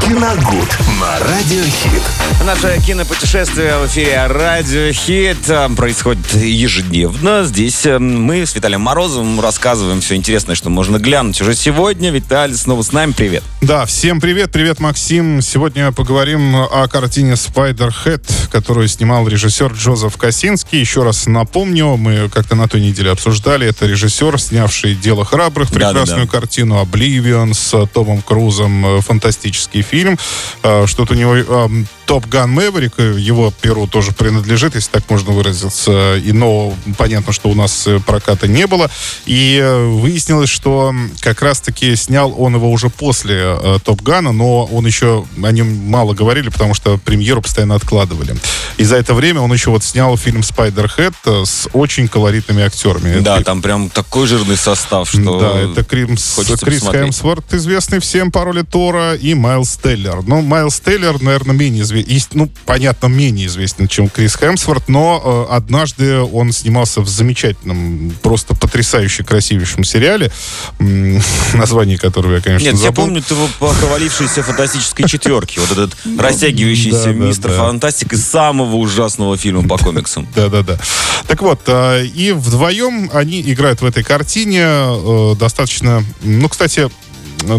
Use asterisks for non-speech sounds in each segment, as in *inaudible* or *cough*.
Киногуд на Радиохит. Наше кинопутешествие в эфире Радио Хит э, происходит ежедневно. Здесь мы с Виталием Морозовым рассказываем все интересное, что можно глянуть уже сегодня. Виталий снова с нами. Привет. Да, всем привет, привет, Максим. Сегодня поговорим о картине Spider-Head, которую снимал режиссер Джозеф Косинский. Еще раз напомню, мы как-то на той неделе обсуждали. Это режиссер, снявший «Дело храбрых», прекрасную Да-да-да. картину «Обливион» с Томом Крузом, э, фантастический фильм. Э, Что-то у него э, Топ Ган Мэверик, его перу тоже принадлежит, если так можно выразиться. И, но понятно, что у нас э, проката не было. И э, выяснилось, что как раз-таки снял он его уже после э, Топ Гана, но он еще о нем мало говорили, потому что премьеру постоянно откладывали. И за это время он еще вот снял фильм «Спайдерхед» э, с очень колоритными актерами. Да, Это- там прям такой жирный состав, что... да, это Кримс- Крис. Хемсворт, известный всем по роли Тора, и Майлз Теллер. Ну, Майлз Теллер, наверное, менее известен, ну, понятно, менее известен, чем Крис Хемсворт, но э, однажды он снимался в замечательном, просто потрясающе красивейшем сериале, *laughs* название которого я, конечно, Нет, я забыл. помню его по провалившейся фантастической четверке. Вот этот *laughs* растягивающийся мистер. Фантастик из самого ужасного фильма по комиксам. *laughs* Да-да-да. Так вот, а, и вдвоем они играют в этой картине э, достаточно... Ну, кстати,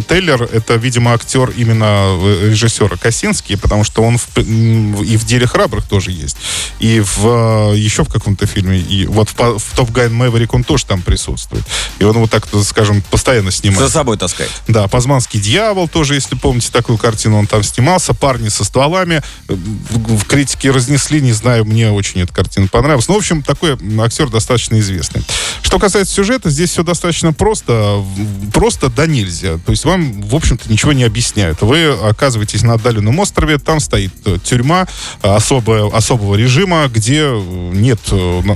Тейлер — это, видимо, актер именно э, режиссера Косинский, потому что он в- и в «Деле храбрых» тоже есть, и в, э, еще в каком-то фильме, и вот в, в «Топ Гайн Мэверик» он тоже там присутствует. И он вот так, скажем, постоянно снимает. За собой таскает. Да, «Пазманский дьявол» тоже, если помните такую картину, он там снимался. «Парни со стволами». В, критике разнесли, не знаю, мне очень эта картина понравилась. Ну, в общем, такой актер достаточно известный. Что касается сюжета, здесь все достаточно просто. Просто да нельзя. То есть вам, в общем-то, ничего не объясняют. Вы оказываетесь на отдаленном острове, там стоит э, тюрьма э, особая, особого режима, где э, нет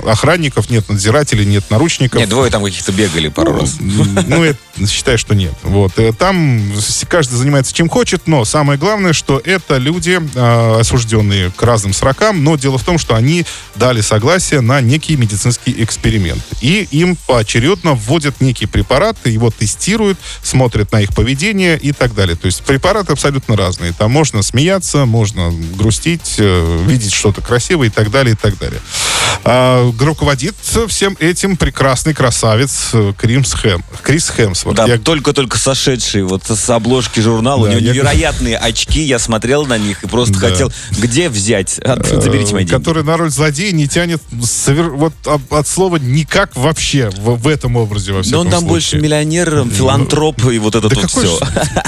охранников, нет надзирателей, нет наручников. Нет, двое там каких-то бегали пару раз. Ну, это, считай, что нет. Вот. Там каждый занимается чем хочет, но самое главное, что это люди, осужденные к разным срокам, но дело в том, что они дали согласие на некий медицинский эксперимент. И им поочередно вводят некие препараты, его тестируют, смотрят на их поведение и так далее. То есть препараты абсолютно разные. Там можно смеяться, можно грустить, э, видеть что-то красивое и так далее, и так далее. А, руководит всем этим прекрасный красавец э, Кримс Хэм, Крис Хемсворт. Да, Я- только-только сошедший вот с обложки журнала. Да, У него я- невероятные очки. Я смотрел на них и просто Да. хотел, где взять? От- Заберите мои э, деньги. который на роль злодея не тянет совер- вот от, слова никак вообще в, в этом образе во Но всяком он там больше случае. миллионер, филантроп и вот это Да тут какой, все.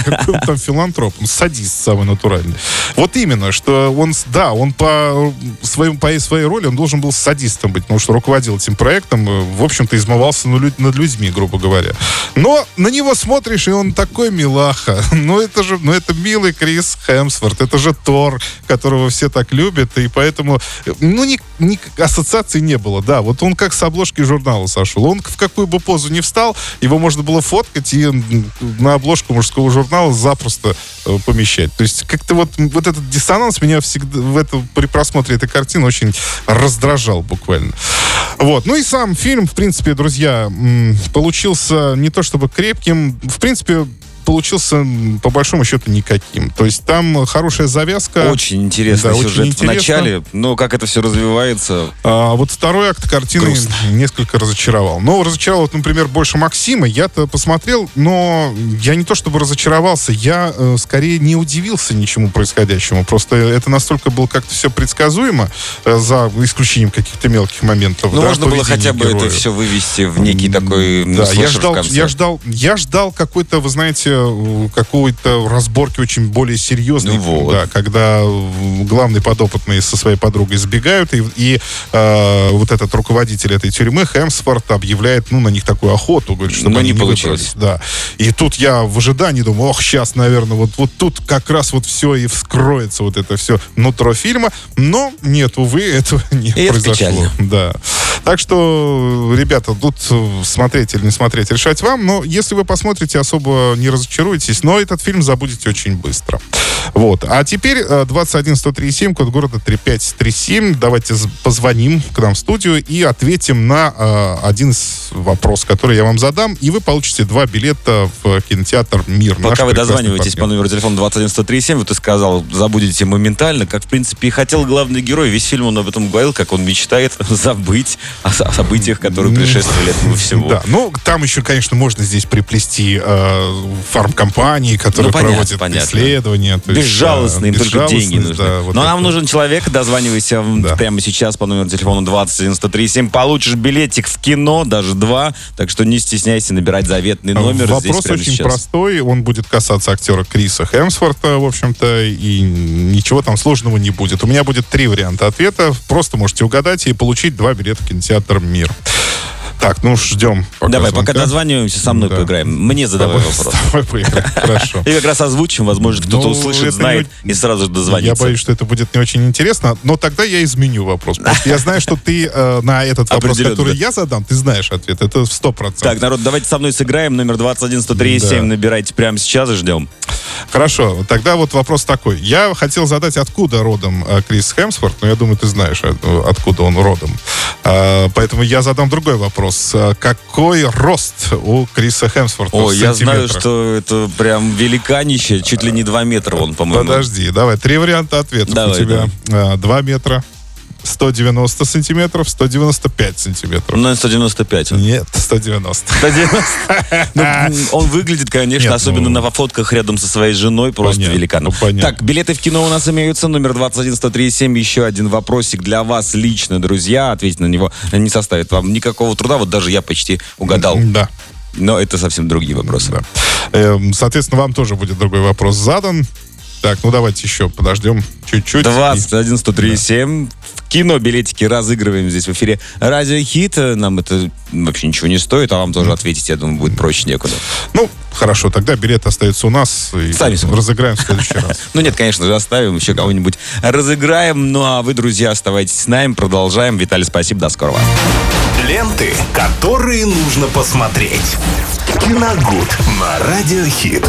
какой он там филантроп, он садист самый натуральный. Вот именно, что он, да, он по, своим, по своей роли он должен был садистом быть, потому что руководил этим проектом, э, в общем-то, измывался на над людьми, грубо говоря. Но на него смотришь, и он такой милаха. *laughs* Ну это же, ну это милый Крис Хемсворт, это же Тор, которого все так любят, и поэтому, э, ну, ни, ни ассоциаций не было, да, вот он как с обложки журнала сошел. Он в какую бы позу не встал, его можно было фоткать и м, обложку мужского журнала запросто э, помещать. То есть как-то вот, вот этот диссонанс меня всегда в этом, при просмотре этой картины очень раздражал буквально. Вот. Ну и сам фильм, в принципе, друзья, получился не то чтобы крепким, в принципе, получился по большому счету никаким. То есть там хорошая завязка. Очень интересный Да, очень сюжет в интересно. начале, но как это все развивается. А вот второй акт картины Грустно. несколько разочаровал. Но разочаровал, вот, например, больше Максима. Я-то посмотрел, но я не то чтобы разочаровался, я э, скорее не удивился ничему происходящему. Просто это настолько было как-то все предсказуемо, э, за исключением каких-то мелких моментов. Ну, да, можно было хотя бы это героев. все вывести в некий такой ну, Да, я в ждал, я ждал, я ждал какой-то, вы знаете, какой-то разборки очень более серьезной, Ну вот. да, когда главный подопытный со своей подругой сбегают, и, и, э, вот этот руководитель этой тюрьмы, Хемсворт, объявляет, ну, на них такую охоту, говорит, чтобы Но они не получилось. Да. И тут я в ожидании думаю, ох, сейчас, наверное, вот, вот тут как раз вот все и вскроется вот это все нутро фильма, но нет, увы, этого *laughs* не И это произошло. печально. Да. Так что, ребята, тут смотреть или не смотреть, решать вам. Но если вы посмотрите, особо не разочаруетесь. Но этот фильм забудете очень быстро. Вот. А теперь 21137, код города 3537. Давайте позвоним к нам в студию и ответим на э, один из вопросов, который я вам задам. И вы получите два билета в кинотеатр «Мир». Пока вы дозваниваетесь по номеру телефона 21137, вот ты сказал, забудете моментально, как, в принципе, и хотел главный герой. Весь фильм он об этом говорил, как он мечтает забыть о, о событиях, которые предшествовали этому всему. Да, ну, там еще, конечно, можно здесь приплести э, фармкомпании, которые ну, понятно, проводят понятно. исследования. То безжалостно, им только деньги нужны. Да, вот Но нам нужен человек, дозванивайся да. прямо сейчас по номеру телефона 21137, получишь билетик в кино, даже два, так что не стесняйся набирать заветный номер. Вопрос очень сейчас. простой, он будет касаться актера Криса Хемсворта, в общем-то, и ничего там сложного не будет. У меня будет три варианта ответа, просто можете угадать и получить два билета в кинотеатр «Мир». Так, ну ждем. Пока Давай, звонка. пока дозваниваемся, со мной да. поиграем. Мне задавай Давай, вопрос. *laughs* Давай поиграем, хорошо. *laughs* И как раз озвучим, возможно, кто-то ну, услышит, знает не... и сразу же дозвонится. Я боюсь, что это будет не очень интересно, но тогда я изменю вопрос. я знаю, что ты э, на этот вопрос, который я задам, ты знаешь ответ. Это в 100%. Так, народ, давайте со мной сыграем. Номер 21 103 да. набирайте прямо сейчас и ждем. Хорошо, тогда вот вопрос такой. Я хотел задать, откуда родом э, Крис Хемсворт, но я думаю, ты знаешь, э, откуда он родом. А, поэтому я задам другой вопрос. А, какой рост у Криса Хемсворта? О, я знаю, что это прям великанище, чуть ли не 2 метра он, по-моему. Подожди, давай, три варианта ответов давай, у тебя. Да. 2 метра, 190 сантиметров, 195 сантиметров. Ну, 195. Нет, 190. 190. Ну, он выглядит, конечно, особенно ну. на фотках рядом со своей женой, просто великан. Ну, так, билеты в кино у нас имеются. Номер 21137. Еще один вопросик для вас лично, друзья. Ответить на него не составит вам никакого труда. Вот даже я почти угадал. Да. Но это совсем другие вопросы. Да. Эм, соответственно, вам тоже будет другой вопрос задан. Так, ну давайте еще подождем чуть-чуть. 21 103 7 кино билетики разыгрываем здесь в эфире Радио Хит. Нам это вообще ничего не стоит, а вам тоже ответить, я думаю, будет проще некуда. Ну, хорошо, тогда билет остается у нас. И Сами разыграем в следующий раз. *laughs* Ну нет, конечно же, оставим, еще кого-нибудь разыграем. Ну а вы, друзья, оставайтесь с нами, продолжаем. Виталий, спасибо, до скорого. Ленты, которые нужно посмотреть. Киногуд на Радиохит.